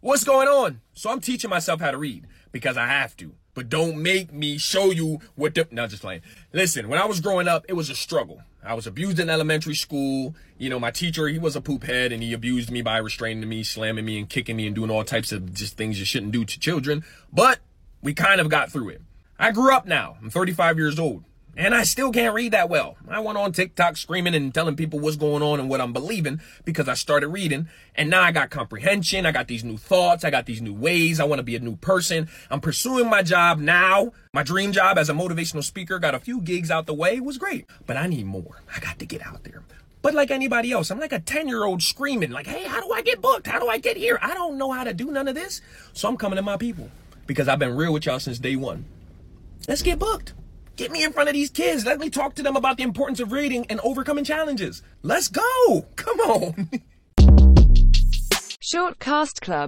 What's going on? So I'm teaching myself how to read because I have to. But don't make me show you what the. No, just playing. Listen, when I was growing up, it was a struggle. I was abused in elementary school. You know, my teacher, he was a poop head and he abused me by restraining me, slamming me, and kicking me and doing all types of just things you shouldn't do to children. But we kind of got through it. I grew up now. I'm 35 years old. And I still can't read that well. I went on TikTok screaming and telling people what's going on and what I'm believing because I started reading. And now I got comprehension. I got these new thoughts. I got these new ways. I want to be a new person. I'm pursuing my job now. My dream job as a motivational speaker got a few gigs out the way. It was great. But I need more. I got to get out there. But like anybody else, I'm like a 10 year old screaming, like, hey, how do I get booked? How do I get here? I don't know how to do none of this. So I'm coming to my people because I've been real with y'all since day one. Let's get booked. Get me in front of these kids. Let me talk to them about the importance of reading and overcoming challenges. Let's go. Come on. Shortcast Club